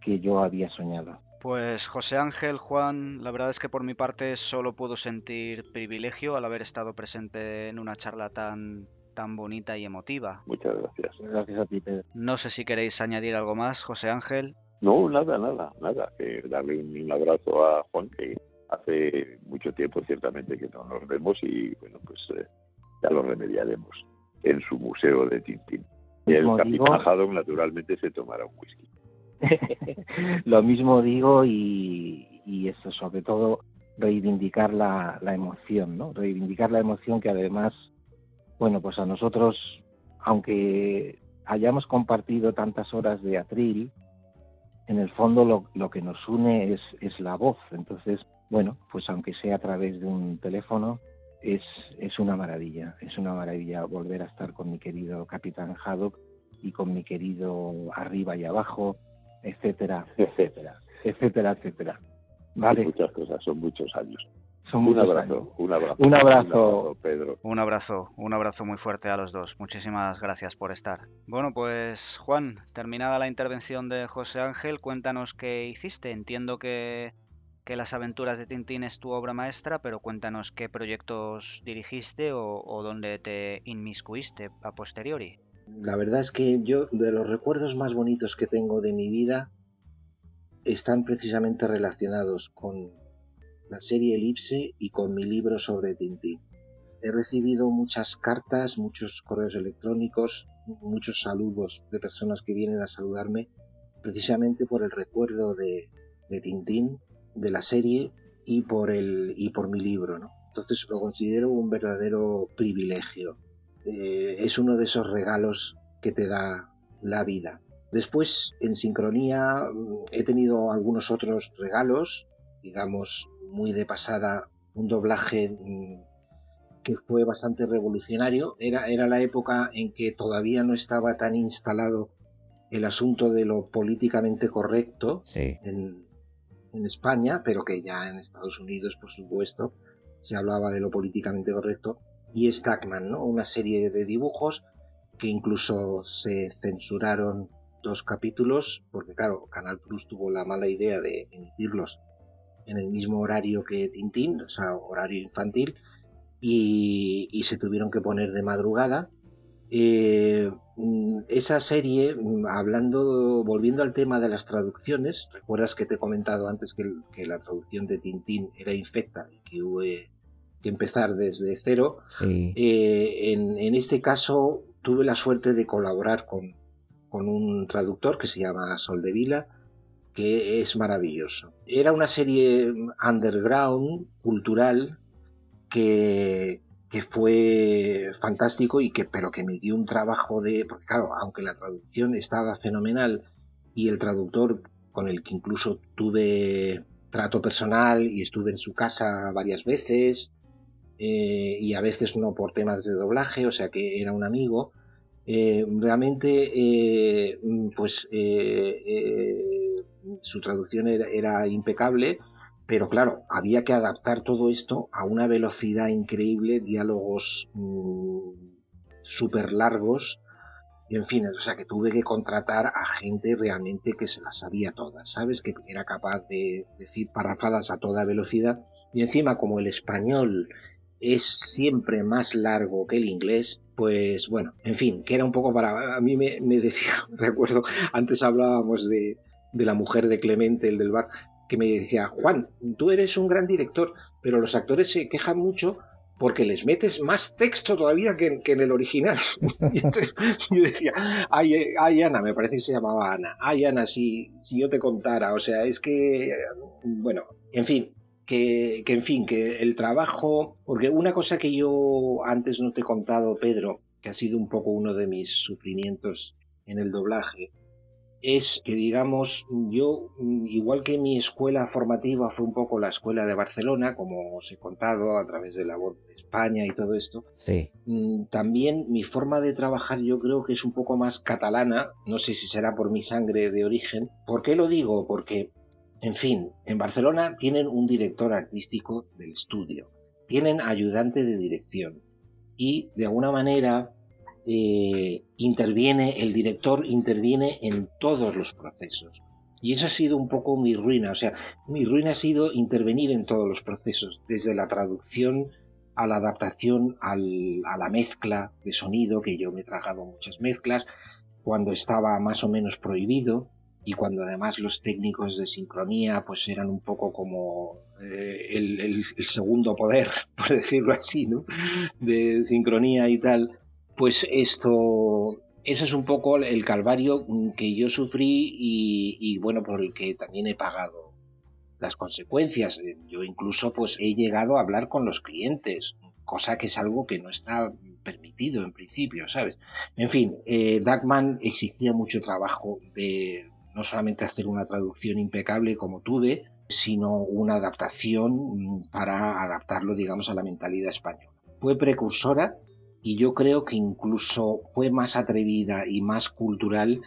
Speaker 6: que yo había soñado.
Speaker 2: Pues José Ángel, Juan, la verdad es que por mi parte solo puedo sentir privilegio al haber estado presente en una charla tan tan bonita y emotiva.
Speaker 5: Muchas gracias.
Speaker 6: Gracias a ti, Pedro.
Speaker 2: No sé si queréis añadir algo más, José Ángel.
Speaker 5: No, nada, nada, nada. Que darle un, abrazo a Juan, que hace mucho tiempo ciertamente que no nos vemos y bueno, pues eh, ya lo remediaremos en su museo de Tintín. Y el capitán naturalmente se tomará un whisky.
Speaker 6: lo mismo digo y, eso sobre todo reivindicar la, la emoción, ¿no? Reivindicar la emoción que además, bueno, pues a nosotros, aunque hayamos compartido tantas horas de atril, en el fondo lo, lo que nos une es, es, la voz. Entonces, bueno, pues aunque sea a través de un teléfono, es, es una maravilla, es una maravilla volver a estar con mi querido Capitán Haddock y con mi querido arriba y abajo, etcétera, etcétera. etcétera, etcétera. Vale.
Speaker 5: Muchas cosas, son muchos años.
Speaker 6: Son
Speaker 5: Un
Speaker 6: muchos
Speaker 5: abrazo,
Speaker 6: años.
Speaker 5: un abrazo.
Speaker 6: Un abrazo.
Speaker 5: Pedro.
Speaker 2: Un abrazo, un abrazo muy fuerte a los dos. Muchísimas gracias por estar. Bueno, pues Juan, terminada la intervención de José Ángel, cuéntanos qué hiciste. Entiendo que, que Las aventuras de Tintín es tu obra maestra, pero cuéntanos qué proyectos dirigiste o, o dónde te inmiscuiste a posteriori.
Speaker 3: La verdad es que yo, de los recuerdos más bonitos que tengo de mi vida, están precisamente relacionados con la serie Elipse y con mi libro sobre Tintín. He recibido muchas cartas, muchos correos electrónicos, muchos saludos de personas que vienen a saludarme precisamente por el recuerdo de, Tintín, de la serie y por, el, y por mi libro. ¿no? Entonces lo considero un verdadero privilegio. Eh, es uno de esos regalos que te da la vida. Después, en sincronía, mm, he tenido algunos otros regalos, digamos, muy de pasada, un doblaje mm, que fue bastante revolucionario. Era, era la época en que todavía no estaba tan instalado el asunto de lo políticamente correcto
Speaker 1: Sí.
Speaker 3: en, en España, pero que ya en Estados Unidos, por supuesto, se hablaba de lo políticamente correcto. Y Stackman, ¿no? Una serie de dibujos que incluso se censuraron dos capítulos, porque claro, Canal Plus tuvo la mala idea de emitirlos en el mismo horario que Tintín, o sea, horario infantil, y, se tuvieron que poner de madrugada. Eh, esa serie, hablando, volviendo al tema de las traducciones, recuerdas que te he comentado antes que, la traducción de Tintín era infecta y que hubo que empezar desde cero.
Speaker 1: Sí.
Speaker 3: Eh, en, en este caso tuve la suerte de colaborar con, con un traductor que se llama Soldevila, que es maravilloso. Era una serie underground, cultural, que, que fue fantástico y que, pero que me dio un trabajo de, porque claro, aunque la traducción estaba fenomenal y el traductor con el que incluso tuve trato personal y estuve en su casa varias veces, eh, y a veces no por temas de doblaje, o sea que era un amigo. Eh, realmente, eh, pues eh, su traducción era, impecable, pero claro, había que adaptar todo esto a una velocidad increíble, diálogos súper largos, y en fin, o sea que tuve que contratar a gente realmente que se las sabía todas, ¿sabes? Que era capaz de decir parrafadas a toda velocidad, y encima como el español es siempre más largo que el inglés, pues bueno, en fin, que era un poco para... A mí me, me decía, recuerdo, antes hablábamos de, de la mujer de Clemente, el del bar, que me decía, Juan, tú eres un gran director, pero los actores se quejan mucho porque les metes más texto todavía que, que en el original. y yo decía, ay, eh, ay, Ana, me parece que se llamaba Ana, ay Ana, si, si yo te contara, o sea, es que, eh, bueno, en fin, que, que en fin, que el trabajo, porque una cosa que yo antes no te he contado, Pedro, que ha sido un poco uno de mis sufrimientos en el doblaje, es que digamos, yo, igual que mi escuela formativa fue un poco la escuela de Barcelona, como os he contado a través de la voz de España y todo esto,
Speaker 1: Sí.
Speaker 3: mm, también mi forma de trabajar yo creo que es un poco más catalana, no sé si será por mi sangre de origen. ¿Por qué lo digo? Porque, en fin, en Barcelona tienen un director artístico del estudio, tienen ayudante de dirección y de alguna manera eh, interviene, el director interviene en todos los procesos. Y eso ha sido un poco mi ruina, o sea, mi ruina ha sido intervenir en todos los procesos, desde la traducción a la adaptación a la mezcla de sonido, que yo me he tragado muchas mezclas, cuando estaba más o menos prohibido y cuando además los técnicos de sincronía pues eran un poco como eh, el, segundo poder, por decirlo así, ¿no? De sincronía y tal, pues esto, ese es un poco el calvario que yo sufrí y, y, bueno, por el que también he pagado las consecuencias. Yo incluso pues he llegado a hablar con los clientes, cosa que es algo que no está permitido en principio, ¿sabes? En fin, eh, Duckman exigía mucho trabajo de no solamente hacer una traducción impecable como tuve, sino una adaptación mm, para adaptarlo, digamos, a la mentalidad española. Fue precursora y yo creo que incluso fue más atrevida y más cultural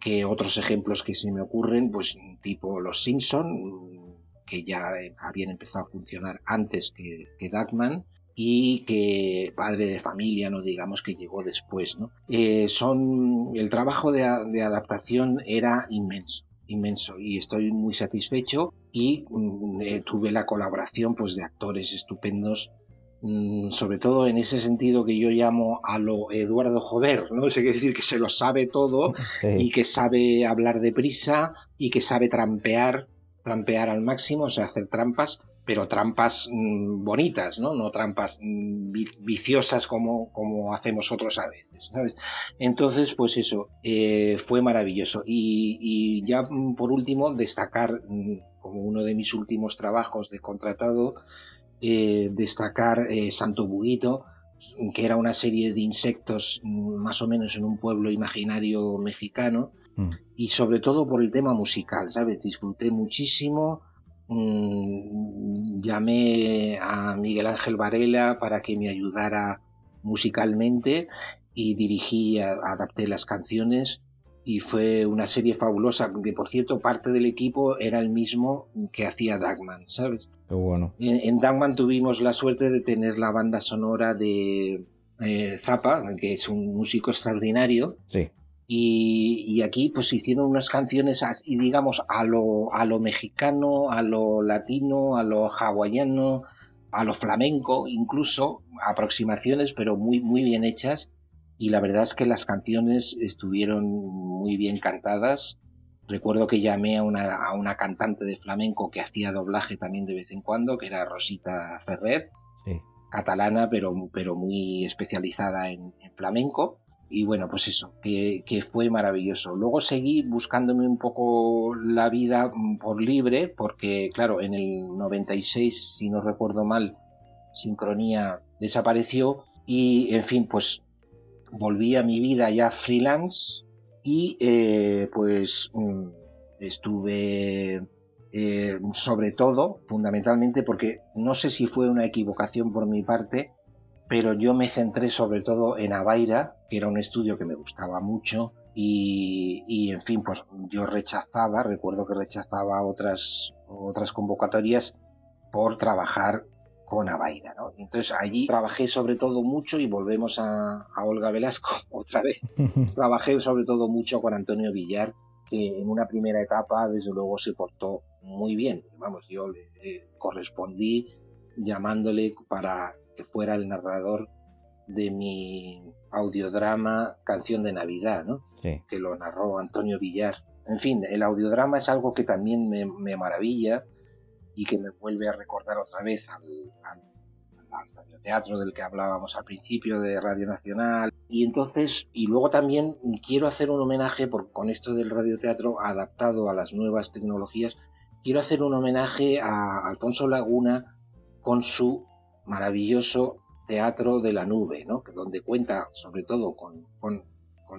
Speaker 3: que otros ejemplos que se me ocurren, pues tipo Los Simpson, que ya habían empezado a funcionar antes que, que Duckman, y que padre de familia, no digamos que llegó después. ¿no? Eh, son, el trabajo de, adaptación era inmenso inmenso y estoy muy satisfecho y mm, eh, tuve la colaboración pues de actores estupendos mm, sobre todo en ese sentido que yo llamo a lo Eduardo Jover, ¿no? sé decir que se lo sabe todo y que sabe hablar deprisa y que sabe trampear, trampear al máximo, o sea, hacer trampas, pero trampas mm, bonitas, ¿no? No trampas mm, viciosas como, como hacemos otros a veces, ¿sabes? Entonces, pues eso, eh, fue maravilloso. Y, ya mm, por último, destacar, como uno de mis últimos trabajos de contratado, eh, destacar eh, Santo Buguito, que era una serie de insectos más o menos en un pueblo imaginario mexicano, y sobre todo por el tema musical, ¿sabes? Disfruté muchísimo Mm, llamé a Miguel Ángel Varela para que me ayudara musicalmente y dirigí, adapté las canciones y fue una serie fabulosa, que por cierto parte del equipo era el mismo que hacía Dagman, ¿sabes?
Speaker 9: Qué bueno.
Speaker 3: En, en Dagman tuvimos la suerte de tener la banda sonora de eh, Zappa, que es un músico extraordinario.
Speaker 9: Sí.
Speaker 3: Y, aquí pues hicieron unas canciones y digamos a lo, a lo mexicano, a lo latino, a lo hawaiano, a lo flamenco, incluso aproximaciones, pero muy, muy bien hechas. Y la verdad es que las canciones estuvieron muy bien cantadas. Recuerdo que llamé a una, a una cantante de flamenco que hacía doblaje también de vez en cuando, que era Rosita Ferrer, catalana, pero, pero muy especializada en flamenco y bueno, pues eso, que, fue maravilloso. Luego seguí buscándome un poco la vida mm, por libre, porque claro, en el 96, si no recuerdo mal, Sincronía desapareció y en fin, pues volví a mi vida ya freelance y eh, pues mm, estuve eh, sobre todo, fundamentalmente, porque no sé si fue una equivocación por mi parte, pero yo me centré sobre todo en Avaira, que era un estudio que me gustaba mucho y, en fin, pues yo rechazaba, recuerdo que rechazaba otras, otras convocatorias por trabajar con Avaira, ¿no? Entonces allí trabajé sobre todo mucho y volvemos a, Olga Velasco otra vez. trabajé sobre todo mucho con Antonio Villar, que en una primera etapa desde luego se portó muy bien. Vamos, yo le correspondí llamándole para que fuera el narrador de mi audiodrama Canción de Navidad, ¿no? Que lo narró Antonio Villar. En fin, el audiodrama es algo que también me, maravilla y que me vuelve a recordar otra vez al, radioteatro del que hablábamos al principio de Radio Nacional. Y entonces, y luego también quiero hacer un homenaje, por, con esto del radioteatro adaptado a las nuevas tecnologías, quiero hacer un homenaje a Alfonso Laguna con su maravilloso teatro de la nube, ¿no? que donde cuenta sobre todo con, con,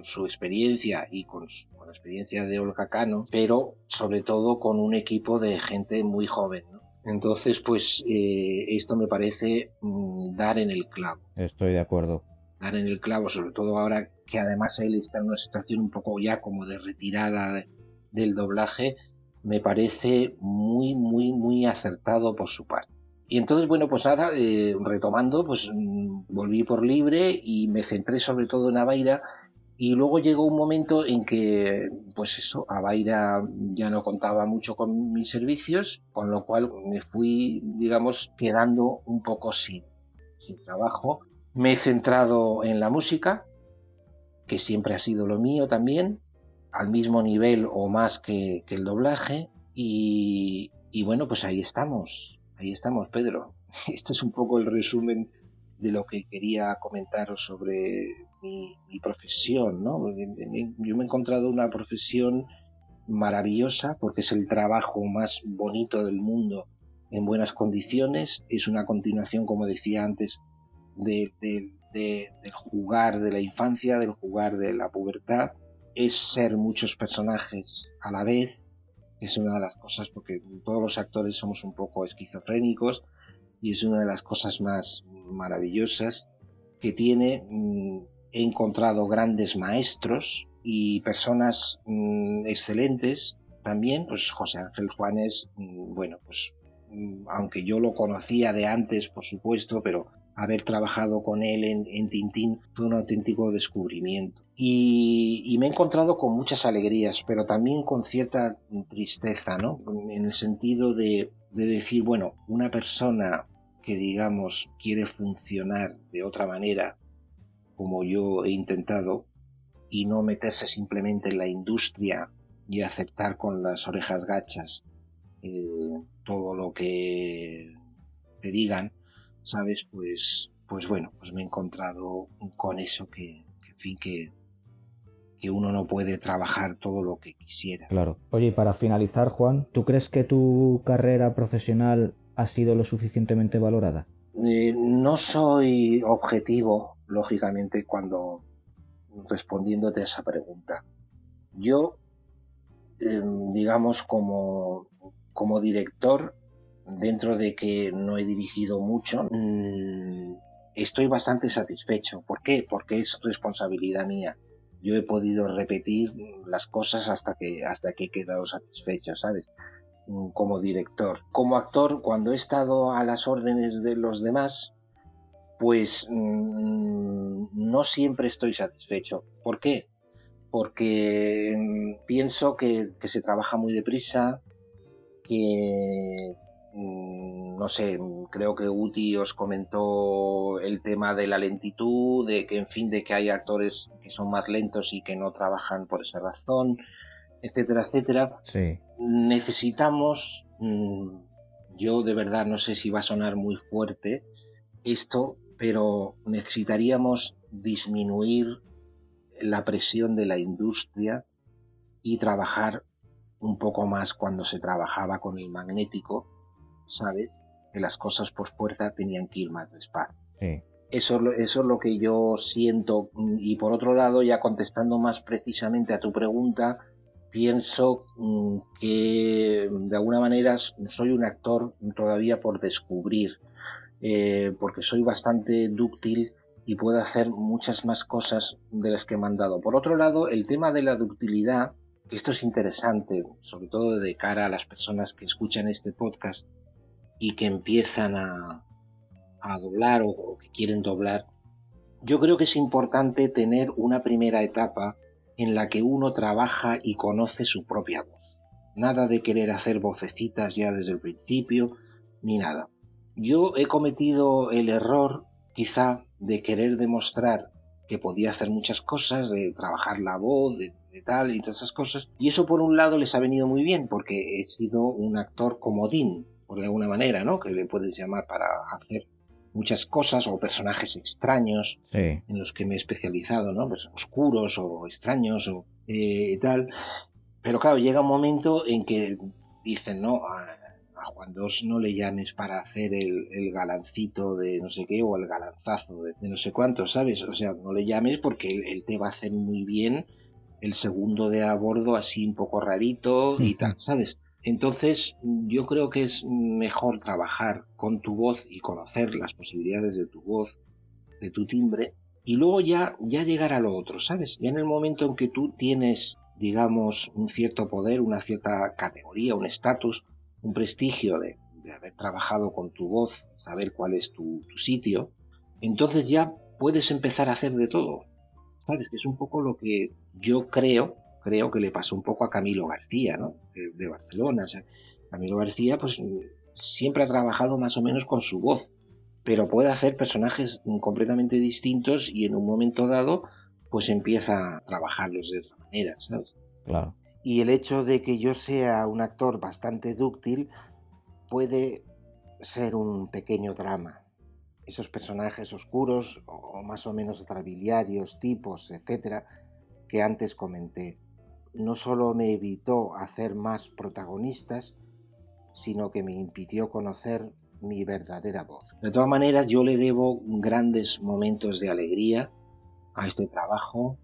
Speaker 3: su experiencia y con, la experiencia de Olga Cano, pero sobre todo con un equipo de gente muy joven. Entonces, pues eh, esto me parece mm, dar en el clavo.
Speaker 9: Estoy de acuerdo.
Speaker 3: Dar en el clavo, sobre todo ahora que además él está en una situación un poco ya como de retirada del doblaje, me parece muy, muy, muy acertado por su parte. Y entonces, bueno, pues nada, eh, retomando, pues mm, volví por libre y me centré sobre todo en Avaira. Y luego llegó un momento en que, pues eso, Avaira ya no contaba mucho con mis servicios, con lo cual me fui, digamos, quedando un poco sin, sin trabajo. Me he centrado en la música, que siempre ha sido lo mío también, al mismo nivel o más que, el doblaje. y bueno, pues ahí estamos Ahí estamos, Pedro. Este es un poco el resumen de lo que quería comentaros sobre mi, profesión, ¿no? Yo me he encontrado una profesión maravillosa porque es el trabajo más bonito del mundo en buenas condiciones. Es una continuación, como decía antes, del jugar de la infancia, del jugar de la pubertad. Es ser muchos personajes a la vez, es una de las cosas, porque todos los actores somos un poco esquizofrénicos y es una de las cosas más maravillosas que tiene mm, he encontrado grandes maestros y personas mm, excelentes también, pues José Ángel Juanes, mm, bueno, pues mm, aunque yo lo conocía de antes, por supuesto, pero haber trabajado con él en, Tintín fue un auténtico descubrimiento. Y, me he encontrado con muchas alegrías, pero también con cierta tristeza, ¿no? En el sentido de, de decir, bueno, una persona que digamos quiere funcionar de otra manera, como yo he intentado, y no meterse simplemente en la industria y aceptar con las orejas gachas eh, todo lo que te digan, ¿sabes? Pues, pues bueno, pues me he encontrado con eso que, en fin, que, que uno no puede trabajar todo lo que quisiera.
Speaker 9: Claro. Oye, y para finalizar, Juan, ¿tú crees que tu carrera profesional ha sido lo suficientemente valorada?
Speaker 3: Eh, no soy objetivo, lógicamente, cuando respondiéndote a esa pregunta. Yo, em, digamos, como, como director, dentro de que no he dirigido mucho, mm, estoy bastante satisfecho. ¿Por qué? Porque es responsabilidad mía. Yo he podido repetir las cosas hasta que, hasta que he quedado satisfecho, ¿sabes? Mm, como director. Como actor, cuando he estado a las órdenes de los demás, pues mm, no siempre estoy satisfecho. ¿Por qué? Porque pienso que se trabaja muy deprisa, que Mm, no sé, creo que Uti os comentó el tema de la lentitud, de que en fin, de que hay actores que son más lentos y que no trabajan por esa razón, etcétera, etcétera.
Speaker 9: Sí.
Speaker 3: Necesitamos, mm, yo de verdad no sé si va a sonar muy fuerte esto, pero necesitaríamos disminuir la presión de la industria y trabajar un poco más cuando se trabajaba con el magnético ¿sabes? Que las cosas por fuerza tenían que ir más despacio. Eso, eso es lo que yo siento. Y por otro lado, ya contestando más precisamente a tu pregunta, pienso mm, que de alguna manera soy un actor todavía por descubrir, eh, porque soy bastante dúctil y puedo hacer muchas más cosas de las que me han dado. Por otro lado, el tema de la ductilidad, esto es interesante, sobre todo de cara a las personas que escuchan este podcast, y que empiezan a, doblar o, que quieren doblar, yo creo que es importante tener una primera etapa en la que uno trabaja y conoce su propia voz. Nada de querer hacer vocecitas ya desde el principio, ni nada. Yo he cometido el error, quizá, de querer demostrar que podía hacer muchas cosas, de trabajar la voz, de, de, tal y todas esas cosas. Y eso por un lado les ha venido muy bien, porque he sido un actor comodín, por de alguna manera, ¿no? Que le puedes llamar para hacer muchas cosas o personajes extraños en los que me he especializado, ¿no? Pues oscuros o extraños o eh, tal. Pero claro, llega un momento en que dicen, ¿no? A, Juan II no le llames para hacer el, galancito de no sé qué o el galanzazo de, no sé cuánto, ¿sabes? O sea, no le llames porque él, te va a hacer muy bien el segundo de a bordo así un poco rarito y tal, ¿sabes? Entonces, yo creo que es mejor trabajar con tu voz y conocer las posibilidades de tu voz, de tu timbre, y luego ya, ya llegar a lo otro, ¿sabes? Ya en el momento en que tú tienes, digamos, un cierto poder, una cierta categoría, un estatus, un prestigio de, haber trabajado con tu voz, saber cuál es tu, tu sitio, entonces ya puedes empezar a hacer de todo. ¿Sabes? Que es un poco lo que yo creo creo que le pasó un poco a Camilo García, ¿no? De, Barcelona. Camilo García, pues siempre ha trabajado más o menos con su voz, pero puede hacer personajes completamente distintos y en un momento dado, pues empieza a trabajarlos de otra manera, ¿sabes?
Speaker 9: Claro.
Speaker 3: Y el hecho de que yo sea un actor bastante dúctil puede ser un pequeño drama. Esos personajes oscuros o más o menos trabiliarios, tipos, etcétera, que antes comenté no solo me evitó hacer más protagonistas, sino que me impidió conocer mi verdadera voz. De todas maneras, yo le debo grandes momentos de alegría a este trabajo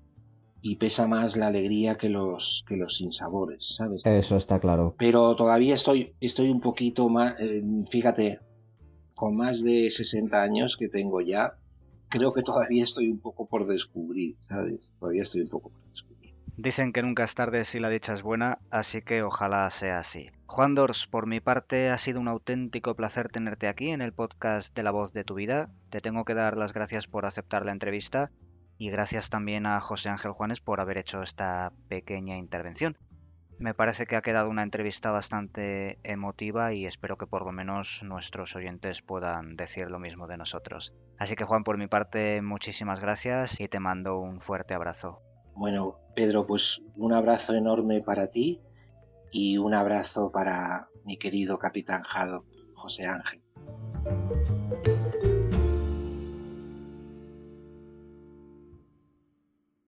Speaker 3: y pesa más la alegría que los que los sinsabores, ¿sabes?
Speaker 9: Eso está claro.
Speaker 3: Pero todavía estoy estoy un poquito más, eh, fíjate, con más de 60 años que tengo ya, creo que todavía estoy un poco por descubrir, ¿sabes? Todavía estoy un poco por descubrir.
Speaker 2: Dicen que nunca es tarde si la dicha es buena, así que ojalá sea así. Juan Dors, por mi parte ha sido un auténtico placer tenerte aquí en el podcast de La Voz de tu Vida. Te tengo que dar las gracias por aceptar la entrevista y gracias también a José Ángel Juanes por haber hecho esta pequeña intervención. Me parece que ha quedado una entrevista bastante emotiva y espero que por lo menos nuestros oyentes puedan decir lo mismo de nosotros. Así que Juan, por mi parte, muchísimas gracias y te mando un fuerte abrazo.
Speaker 3: Bueno, Pedro, pues un abrazo enorme para ti y un abrazo para mi querido capitán Jado, José Ángel.